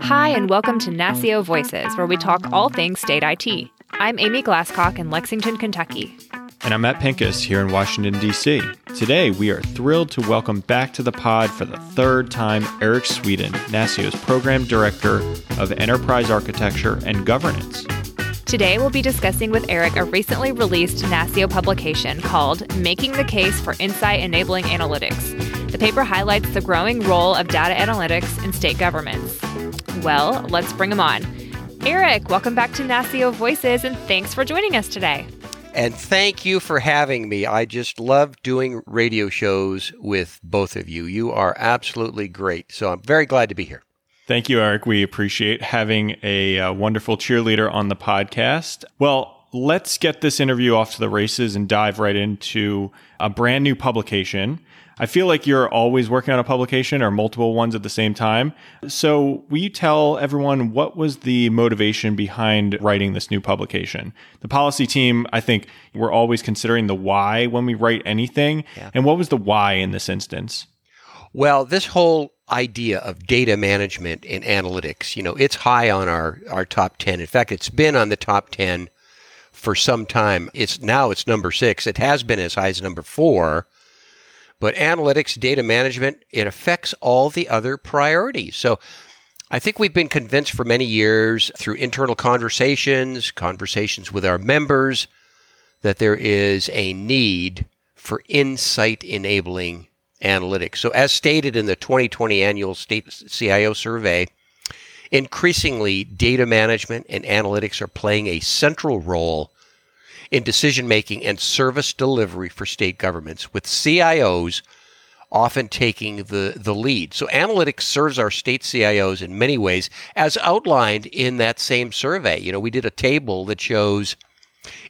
Hi, and welcome to NASCIO Voices, where we talk all things state IT. I'm Amy Glasscock in Lexington, Kentucky. And I'm Matt Pincus here in Washington, D.C. Today, we are thrilled to welcome back to the pod for the third time Eric Sweden, NASCIO's Program Director of Enterprise Architecture and Governance. Today, we'll be discussing with Eric a recently released NASCIO publication called Making the Case for Insight Enabling Analytics. The paper highlights the growing role of data analytics in state governments. Well, let's bring him on. Eric, welcome back to NASCIO Voices, and thanks for joining us today. And thank you for having me. I just love doing radio shows with both of you. You are absolutely great. So I'm very glad to be here. Thank you, Eric. We appreciate having a, uh, wonderful cheerleader on the podcast. Well, let's get this interview off to the races and dive right into a brand new publication I feel like you're always working on a publication or multiple ones at the same time. So, will you tell everyone what was the motivation behind writing this new publication? The policy team, I think, we're always considering the why when we write anything. Yeah. And what was the why in this instance? Well, this whole idea of data management and analytics, you know, it's high on our, our top 10. In fact, it's been on the top 10 for some time. It's now it's number six. It has been as high as number four but analytics, data management, it affects all the other priorities. So I think we've been convinced for many years through internal conversations, conversations with our members, that there is a need for insight enabling analytics. So, as stated in the 2020 annual state CIO survey, increasingly data management and analytics are playing a central role in decision making and service delivery for state governments, with CIOs often taking the, the lead. So analytics serves our state CIOs in many ways, as outlined in that same survey. You know, we did a table that shows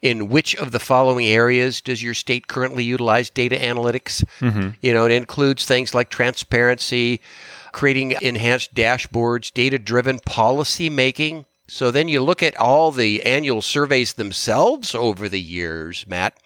in which of the following areas does your state currently utilize data analytics? Mm-hmm. You know, it includes things like transparency, creating enhanced dashboards, data driven policy making, so then you look at all the annual surveys themselves over the years, Matt.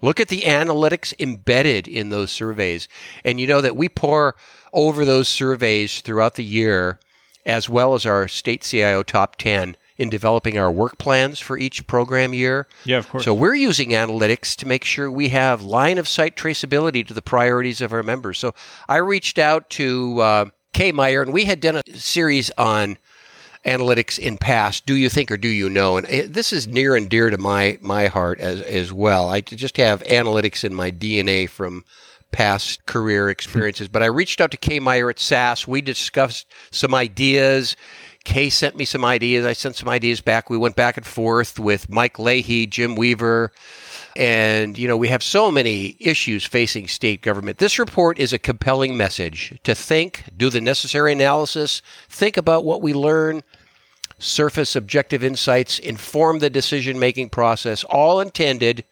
Look at the analytics embedded in those surveys. And you know that we pore over those surveys throughout the year, as well as our state CIO top 10 in developing our work plans for each program year. Yeah, of course. So we're using analytics to make sure we have line of sight traceability to the priorities of our members. So I reached out to uh, Kay Meyer, and we had done a series on analytics in past do you think or do you know? And it, this is near and dear to my my heart as as well. I just have analytics in my dna from past career experiences but i reached out to kay meyer at SAS. we discussed some ideas. Kay sent me some ideas. I sent some ideas back. We went back and forth with mike leahy jim weaver and, you know, we have so many issues facing state government. This report is a compelling message to think, do the necessary analysis, think about what we learn, surface objective insights, inform the decision making process, all intended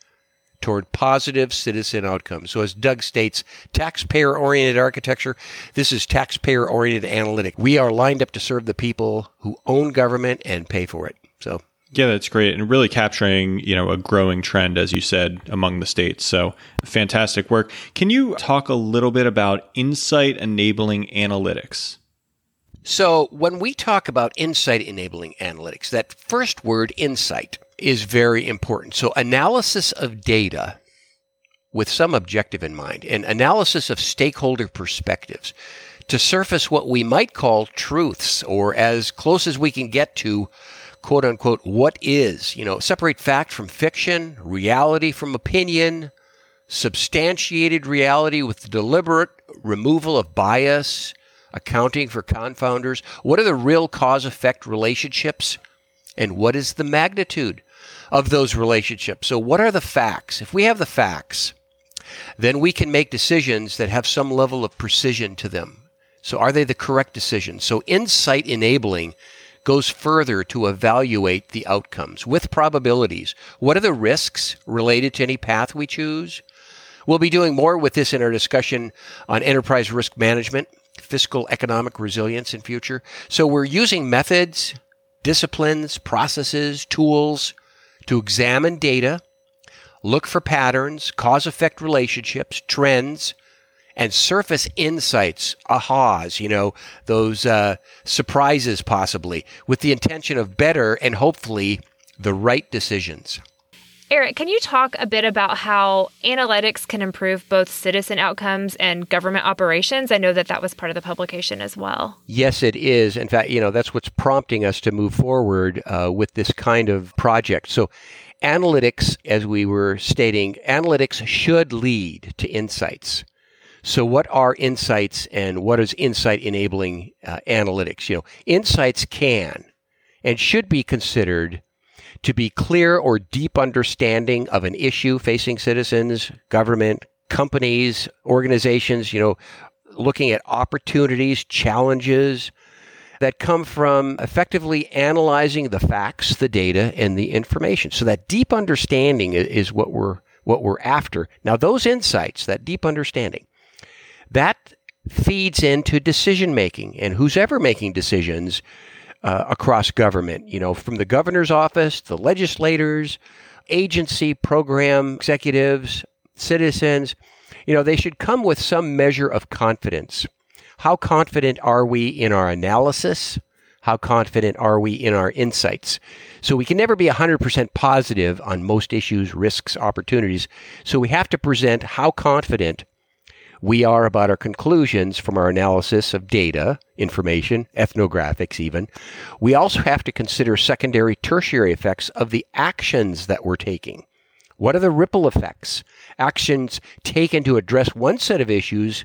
toward positive citizen outcomes. So, as Doug states, taxpayer oriented architecture, this is taxpayer oriented analytic. We are lined up to serve the people who own government and pay for it. So, yeah, that's great. And really capturing, you know, a growing trend, as you said, among the states. So fantastic work. Can you talk a little bit about insight enabling analytics? So when we talk about insight enabling analytics, that first word, insight, is very important. So analysis of data with some objective in mind and analysis of stakeholder perspectives to surface what we might call truths or as close as we can get to quote unquote, what is, you know, separate fact from fiction, reality from opinion, substantiated reality with deliberate removal of bias, accounting for confounders. What are the real cause effect relationships? And what is the magnitude of those relationships? So, what are the facts? If we have the facts, then we can make decisions that have some level of precision to them. So, are they the correct decisions? So, insight enabling goes further to evaluate the outcomes with probabilities. What are the risks related to any path we choose? We'll be doing more with this in our discussion on enterprise risk management, fiscal economic resilience in future. So we're using methods, disciplines, processes, tools to examine data, look for patterns, cause effect relationships, trends, and surface insights, ahas, you know, those uh, surprises possibly, with the intention of better and hopefully the right decisions. Eric, can you talk a bit about how analytics can improve both citizen outcomes and government operations? I know that that was part of the publication as well. Yes, it is. In fact, you know, that's what's prompting us to move forward uh, with this kind of project. So, analytics, as we were stating, analytics should lead to insights. So, what are insights and what is insight enabling uh, analytics? You know, insights can and should be considered to be clear or deep understanding of an issue facing citizens, government, companies, organizations, you know, looking at opportunities, challenges that come from effectively analyzing the facts, the data, and the information. So that deep understanding is what we're what we're after. Now those insights, that deep understanding, that feeds into decision making and who's ever making decisions uh, across government, you know, from the governor's office, the legislators, agency, program executives, citizens, you know, they should come with some measure of confidence. How confident are we in our analysis? How confident are we in our insights? So we can never be 100% positive on most issues, risks, opportunities. So we have to present how confident we are about our conclusions from our analysis of data, information, ethnographics, even. We also have to consider secondary, tertiary effects of the actions that we're taking. What are the ripple effects? Actions taken to address one set of issues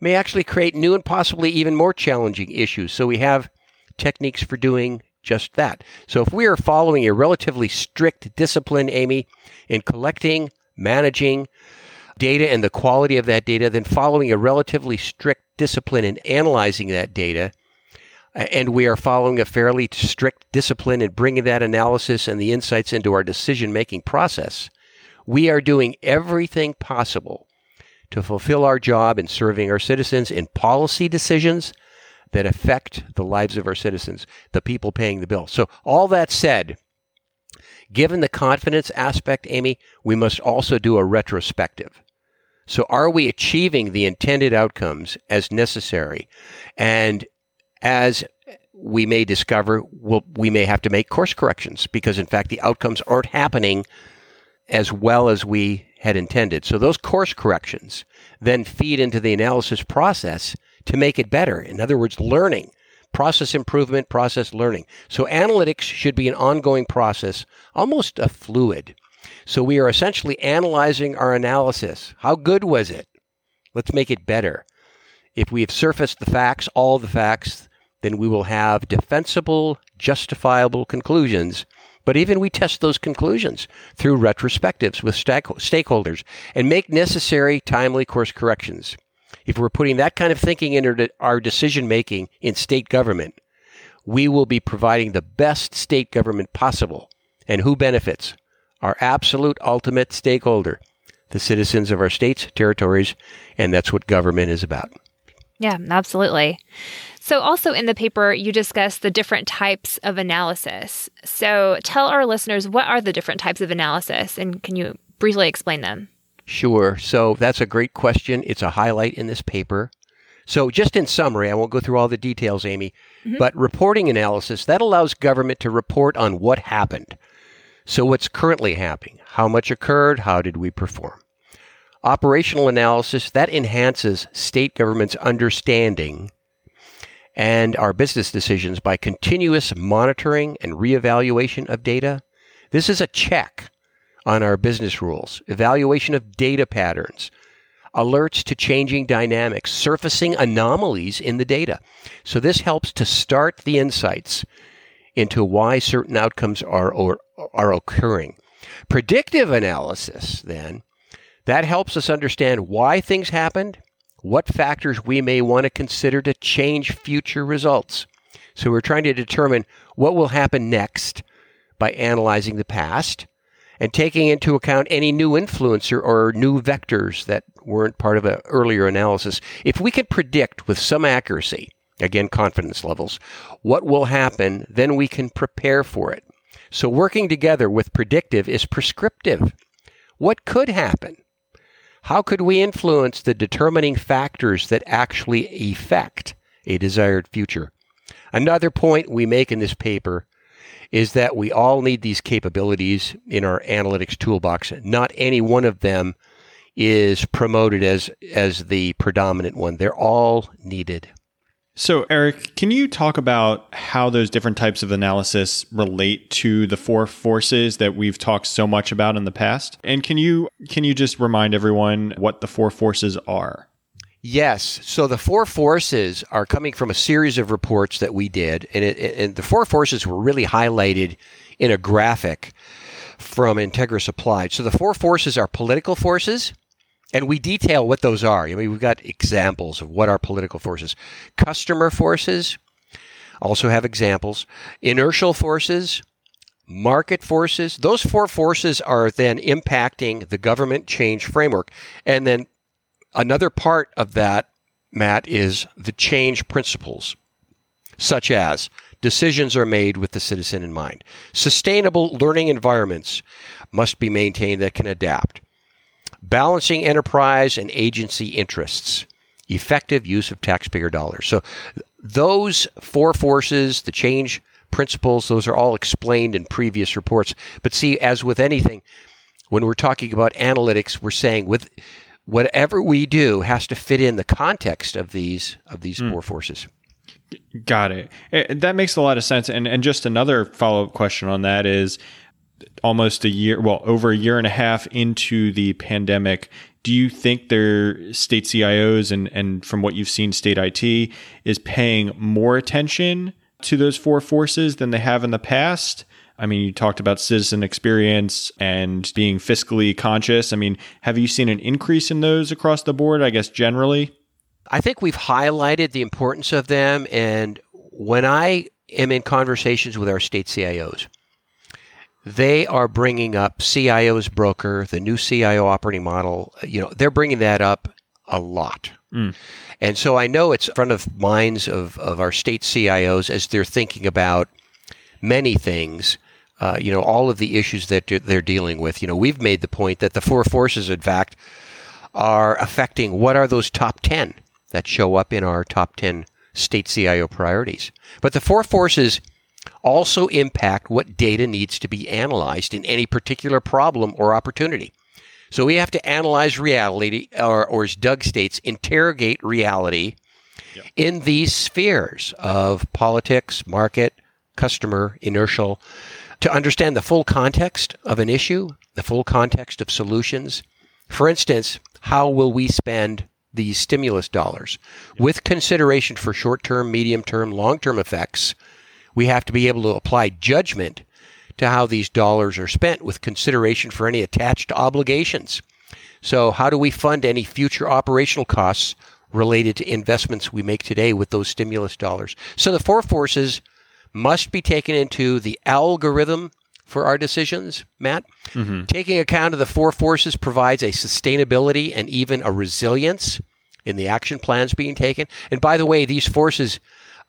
may actually create new and possibly even more challenging issues. So we have techniques for doing just that. So if we are following a relatively strict discipline, Amy, in collecting, managing, data and the quality of that data, then following a relatively strict discipline in analyzing that data. And we are following a fairly strict discipline in bringing that analysis and the insights into our decision making process. We are doing everything possible to fulfill our job in serving our citizens in policy decisions that affect the lives of our citizens, the people paying the bill. So, all that said, given the confidence aspect, Amy, we must also do a retrospective. So, are we achieving the intended outcomes as necessary? And as we may discover, we'll, we may have to make course corrections because, in fact, the outcomes aren't happening as well as we had intended. So, those course corrections then feed into the analysis process to make it better. In other words, learning, process improvement, process learning. So, analytics should be an ongoing process, almost a fluid. So we are essentially analyzing our analysis. How good was it? Let's make it better. If we have surfaced the facts, all the facts, then we will have defensible, justifiable conclusions. But even we test those conclusions through retrospectives with stakeholders and make necessary, timely course corrections. If we're putting that kind of thinking into our decision making in state government, we will be providing the best state government possible. And who benefits? Our absolute ultimate stakeholder, the citizens of our states, territories, and that's what government is about. Yeah, absolutely. So, also in the paper, you discuss the different types of analysis. So, tell our listeners what are the different types of analysis, and can you briefly explain them? Sure. So, that's a great question. It's a highlight in this paper. So, just in summary, I won't go through all the details, Amy, mm-hmm. but reporting analysis that allows government to report on what happened. So, what's currently happening? How much occurred? How did we perform? Operational analysis that enhances state government's understanding and our business decisions by continuous monitoring and reevaluation of data. This is a check on our business rules, evaluation of data patterns, alerts to changing dynamics, surfacing anomalies in the data. So this helps to start the insights into why certain outcomes are, or, are occurring. Predictive analysis, then, that helps us understand why things happened, what factors we may want to consider to change future results. So we're trying to determine what will happen next by analyzing the past and taking into account any new influencer or new vectors that weren't part of an earlier analysis. If we can predict with some accuracy again, confidence levels, what will happen, then we can prepare for it. So working together with predictive is prescriptive. What could happen? How could we influence the determining factors that actually affect a desired future? Another point we make in this paper is that we all need these capabilities in our analytics toolbox. Not any one of them is promoted as as the predominant one. They're all needed. So, Eric, can you talk about how those different types of analysis relate to the four forces that we've talked so much about in the past? And can you can you just remind everyone what the four forces are? Yes. So the four forces are coming from a series of reports that we did, and, it, and the four forces were really highlighted in a graphic from Integris Applied. So the four forces are political forces, and we detail what those are. I mean, we've got examples of what are political forces. Customer forces also have examples. Inertial forces, market forces. Those four forces are then impacting the government change framework. And then Another part of that, Matt, is the change principles, such as decisions are made with the citizen in mind. Sustainable learning environments must be maintained that can adapt. Balancing enterprise and agency interests. Effective use of taxpayer dollars. So, those four forces, the change principles, those are all explained in previous reports. But see, as with anything, when we're talking about analytics, we're saying with whatever we do has to fit in the context of these of these mm. four forces. Got it. That makes a lot of sense. And and just another follow up question on that is almost a year, well, over a year and a half into the pandemic. Do you think their state CIOs and and from what you've seen, state IT is paying more attention to those four forces than they have in the past? I mean, you talked about citizen experience and being fiscally conscious. I mean, have you seen an increase in those across the board, I guess, generally? I think we've highlighted the importance of them. And when I am in conversations with our state CIOs, they are bringing up CIO's broker, the new CIO operating model. You know, they're bringing that up a lot. Mm. And so I know it's front of minds of, of our state CIOs as they're thinking about many things uh, you know, all of the issues that they're dealing with. You know, we've made the point that the four forces, in fact, are affecting what are those top 10 that show up in our top 10 state CIO priorities. But the four forces also impact what data needs to be analyzed in any particular problem or opportunity. So we have to analyze reality, or, or as Doug states, interrogate reality in these spheres of politics, market, customer, inertial, to understand the full context of an issue, the full context of solutions. For instance, how will we spend these stimulus dollars? With consideration for short term, medium term, long term effects, we have to be able to apply judgment to how these dollars are spent with consideration for any attached obligations. So, how do we fund any future operational costs related to investments we make today with those stimulus dollars? So, the four forces must be taken into the algorithm for our decisions, Matt. Mm-hmm. Taking account of the four forces provides a sustainability and even a resilience in the action plans being taken. And by the way, these forces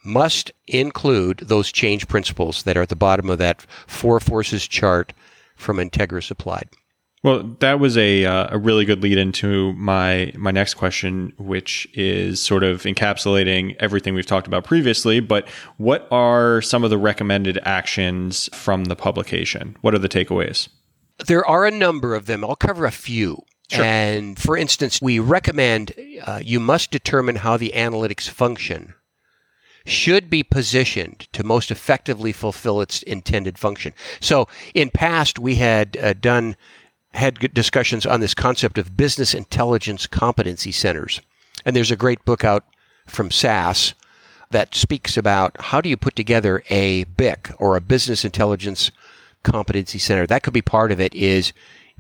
must include those change principles that are at the bottom of that four forces chart from Integris Applied. Well, that was a uh, a really good lead into my my next question, which is sort of encapsulating everything we've talked about previously. But what are some of the recommended actions from the publication? What are the takeaways? There are a number of them. I'll cover a few. Sure. And for instance, we recommend uh, you must determine how the analytics function should be positioned to most effectively fulfill its intended function. So in past, we had uh, done had discussions on this concept of business intelligence competency centers. And there's a great book out from SAS that speaks about how do you put together a BIC or a business intelligence competency center. That could be part of it is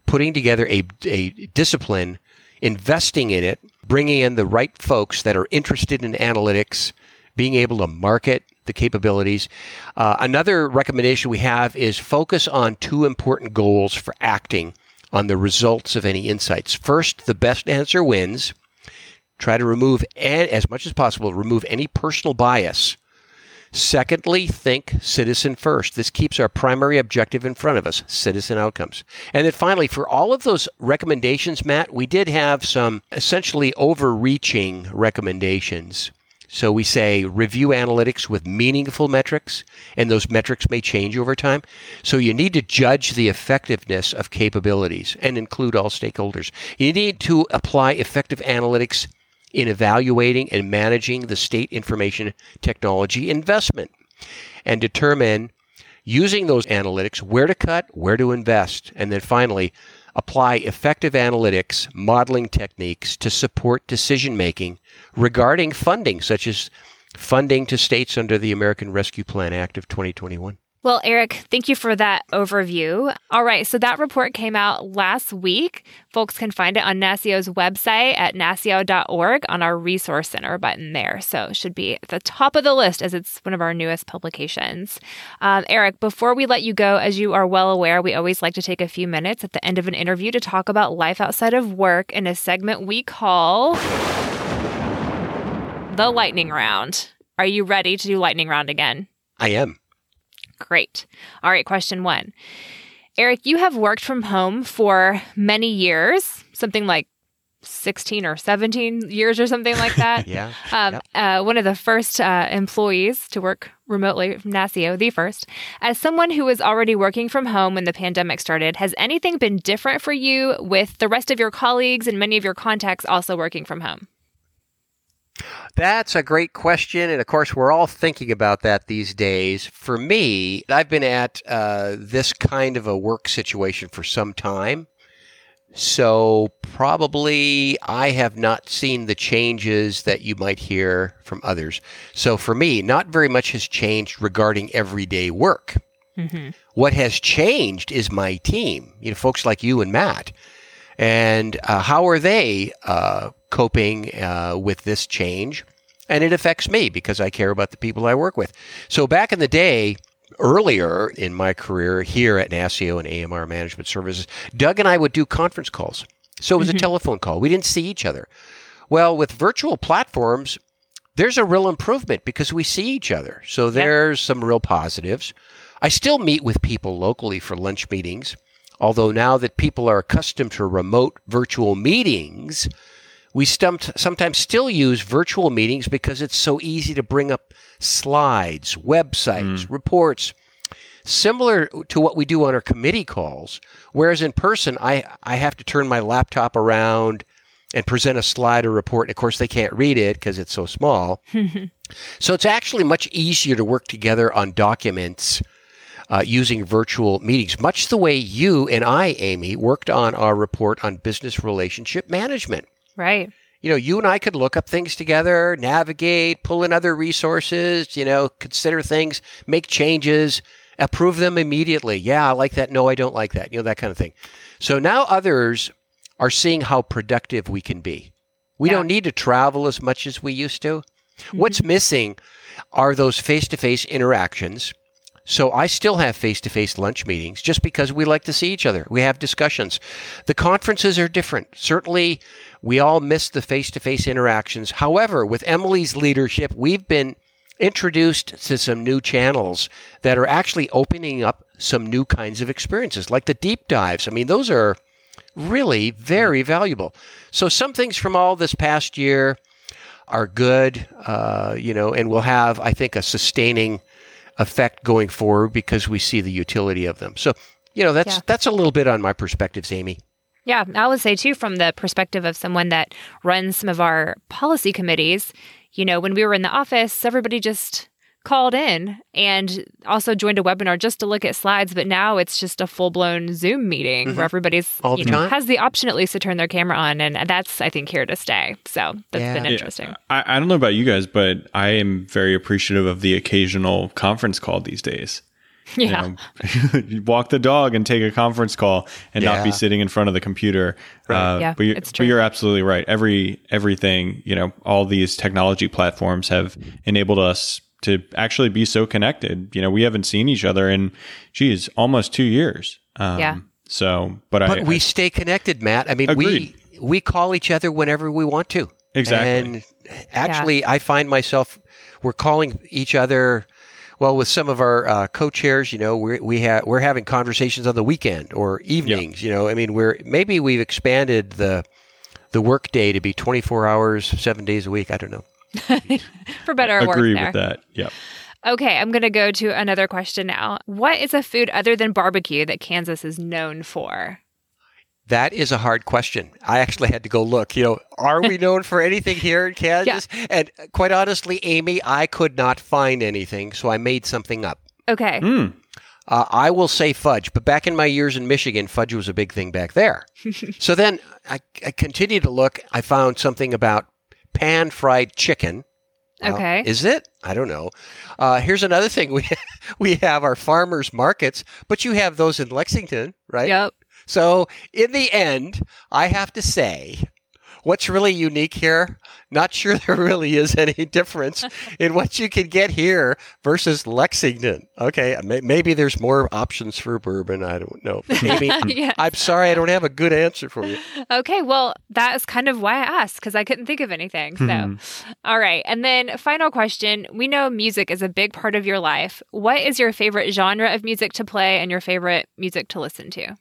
putting together a, a discipline, investing in it, bringing in the right folks that are interested in analytics, being able to market the capabilities. Uh, another recommendation we have is focus on two important goals for acting on the results of any insights. First, the best answer wins. Try to remove, as much as possible, remove any personal bias Secondly, think citizen first. This keeps our primary objective in front of us citizen outcomes. And then finally, for all of those recommendations, Matt, we did have some essentially overreaching recommendations. So we say review analytics with meaningful metrics, and those metrics may change over time. So you need to judge the effectiveness of capabilities and include all stakeholders. You need to apply effective analytics in evaluating and managing the state information technology investment and determine using those analytics where to cut, where to invest, and then finally apply effective analytics modeling techniques to support decision making regarding funding, such as funding to states under the American Rescue Plan Act of 2021. Well, Eric, thank you for that overview. All right, so that report came out last week. Folks can find it on NASCIO's website at nascio.org on our Resource Center button there. So it should be at the top of the list as it's one of our newest publications. Um, Eric, before we let you go, as you are well aware, we always like to take a few minutes at the end of an interview to talk about life outside of work in a segment we call the Lightning Round. Are you ready to do Lightning Round again? I am. Great. All right, question one. Eric, you have worked from home for many years, something like 16 or 17 years or something like that. yeah. Um, yep. uh, one of the first uh, employees to work remotely from NASCIO, the first. As someone who was already working from home when the pandemic started, has anything been different for you with the rest of your colleagues and many of your contacts also working from home? That's a great question. And of course, we're all thinking about that these days. For me, I've been at uh, this kind of a work situation for some time. So probably I have not seen the changes that you might hear from others. So for me, not very much has changed regarding everyday work. Mm-hmm. What has changed is my team, you know, folks like you and Matt. And uh, how are they uh, coping uh, with this change. And it affects me because I care about the people I work with. So back in the day, earlier in my career here at NASCIO and AMR Management Services, Doug and I would do conference calls. So it was mm-hmm. a telephone call. We didn't see each other. Well, with virtual platforms, there's a real improvement because we see each other. So there's yep. some real positives. I still meet with people locally for lunch meetings, although now that people are accustomed to remote virtual meetings, we sometimes still use virtual meetings because it's so easy to bring up slides, websites, mm. reports, similar to what we do on our committee calls. Whereas in person, I, I have to turn my laptop around and present a slide or report. And of course, they can't read it because it's so small. so it's actually much easier to work together on documents. Uh, using virtual meetings, much the way you and I, Amy, worked on our report on business relationship management. Right. You know, you and I could look up things together, navigate, pull in other resources, you know, consider things, make changes, approve them immediately. Yeah, I like that. No, I don't like that. You know, that kind of thing. So now others are seeing how productive we can be. We yeah. don't need to travel as much as we used to. Mm-hmm. What's missing are those face to face interactions so I still have face to face lunch meetings just because we like to see each other. We have discussions. The conferences are different. Certainly, we all miss the face to face interactions. However, with Emily's leadership, we've been introduced to some new channels that are actually opening up some new kinds of experiences, like the deep dives. I mean, those are really very valuable. So, some things from all this past year are good, uh, you know, and we'll have, I think, a sustaining effect going forward because we see the utility of them. So, you know, that's yeah. that's a little bit on my perspectives, Amy. Yeah, I would say too, from the perspective of someone that runs some of our policy committees, you know, when we were in the office, everybody just called in and also joined a webinar just to look at slides but now it's just a full-blown zoom meeting mm-hmm. where everybody's you know has the option at least to turn their camera on and that's i think here to stay so that's yeah. been interesting yeah. I, I don't know about you guys but i am very appreciative of the occasional conference call these days yeah. You, know, walk the dog and take a conference call and yeah. not be sitting in front of the computer. Right. Uh, yeah, but, you're, it's true. but you're absolutely right. Every everything, you know, all these technology platforms have enabled us to actually be so connected. You know, we haven't seen each other in, geez, almost two years. Um, yeah. So, but, but I, we I, stay connected, Matt. I mean, agreed. we we call each other whenever we want to. Exactly. And actually, yeah. I find myself we're calling each other Well, with some of our uh, co-chairs, you know, we're, we have we're having conversations on the weekend or evenings. You know, I mean, we're maybe we've expanded the the work day to be 24 hours, seven days a week. I don't know. For better or worse. Agree there. with that. Yep. Okay, I'm going to go to another question now. What is a food other than barbecue that Kansas is known for? That is a hard question. I actually had to go look. You know, are we known for anything here in Kansas? And quite honestly, Amy, I could not find anything, so I made something up. Okay. Mm. Uh, I will say fudge, but back in my years in Michigan, fudge was a big thing back there. so then I, I continued to look. I found something about pan fried chicken. Well, Okay. is it? I don't know. Uh, here's another thing. We we have our farmers markets, but you have those in Lexington, right? Yep. So in the end, I have to say, what's really unique here? Not sure there really is any difference in what you can get here versus Lexington. Okay, maybe there's more options for bourbon. I don't know. Maybe. yeah. I'm sorry, I don't have a good answer for you. Okay, well, that is kind of why I asked because I couldn't think of anything. So, Hmm. all right. And then, final question We know music is a big part of your life. What is your favorite genre of music to play and your favorite music to listen to?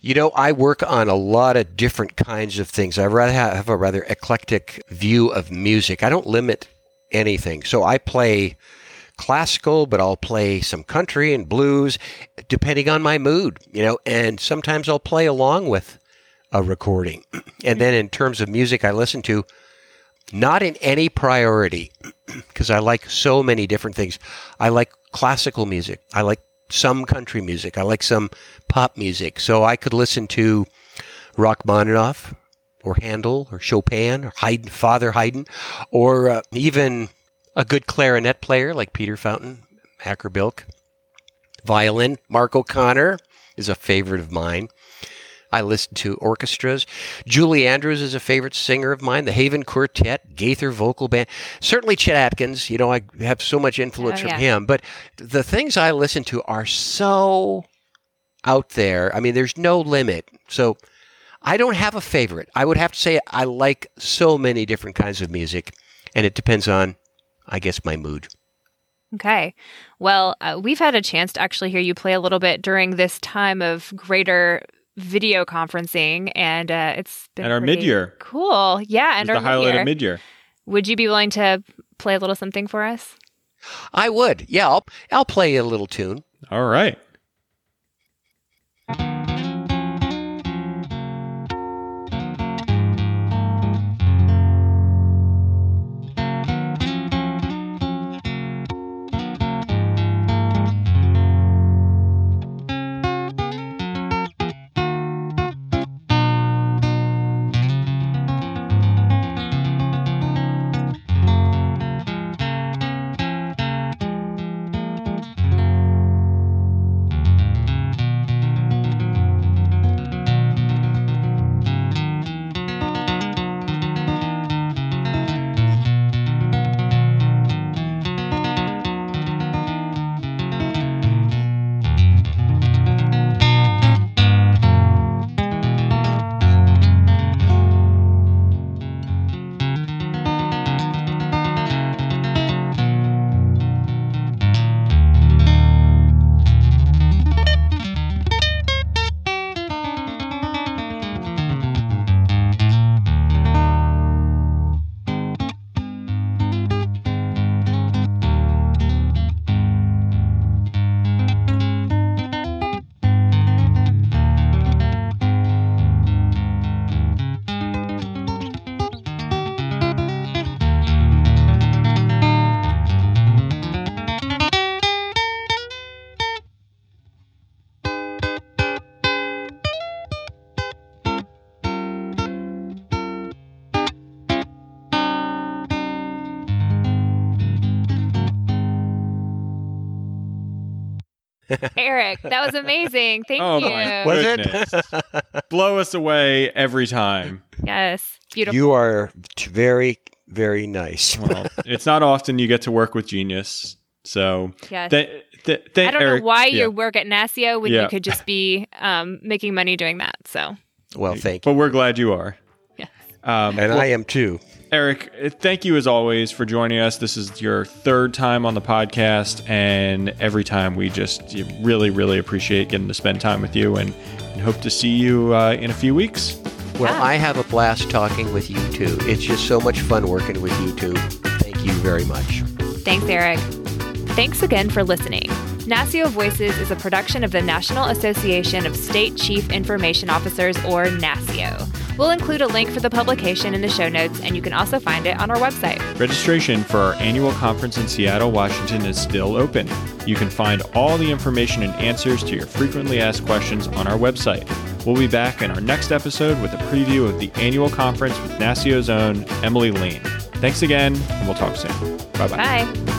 You know, I work on a lot of different kinds of things. I rather have a rather eclectic view of music. I don't limit anything. So I play classical, but I'll play some country and blues depending on my mood, you know, and sometimes I'll play along with a recording. And then in terms of music I listen to, not in any priority because I like so many different things. I like classical music. I like some country music. I like some pop music. So I could listen to Rachmaninoff or Handel or Chopin or Haydn, Father Haydn, or uh, even a good clarinet player like Peter Fountain, Acker Bilk. Violin, Mark O'Connor is a favorite of mine. I listen to orchestras. Julie Andrews is a favorite singer of mine. The Haven Quartet, Gaither Vocal Band. Certainly Chet Atkins. You know, I have so much influence Oh, from yeah. him. But the things I listen to are so out there. I mean, there's no limit. So I don't have a favorite. I would have to say I like so many different kinds of music, and it depends on, I guess, my mood. Okay. Well, uh, we've had a chance to actually hear you play a little bit during this time of greater video conferencing, and uh, it's been At our pretty mid-year. Cool. Yeah, It's and the our highlight mid-year. of mid-year. Would you be willing to play a little something for us? I would. Yeah, I'll, I'll play a little tune. All right. Eric, that was amazing. Thank Oh you. my Was it? Blow us away every time. Yes. Beautiful. you are t- very, very nice. Well, it's not often you get to work with genius. So yes. th- th- th- I don't Eric- know why yeah. you work at NASCIO when Yeah. you could just be um, making money doing that. So, Well, thank you. But we're glad you are. yes. Um, and well, I am too. Eric, thank you as always for joining us. This is your third time on the podcast, and every time we just really, really appreciate getting to spend time with you and, and hope to see you uh, in a few weeks. Well, Yeah. I have a blast talking with you too. It's just so much fun working with you two. Thank you very much. Thanks, Eric. Thanks again for listening. NASCIO Voices is a production of the National Association of State Chief Information Officers, or NASCIO. We'll include a link for the publication in the show notes, and you can also find it on our website. Registration for our annual conference in Seattle, Washington is still open. You can find all the information and answers to your frequently asked questions on our website. We'll be back in our next episode with a preview of the annual conference with NASCIO's own Emily Lane. Thanks again, and we'll talk soon. Bye-bye. Bye.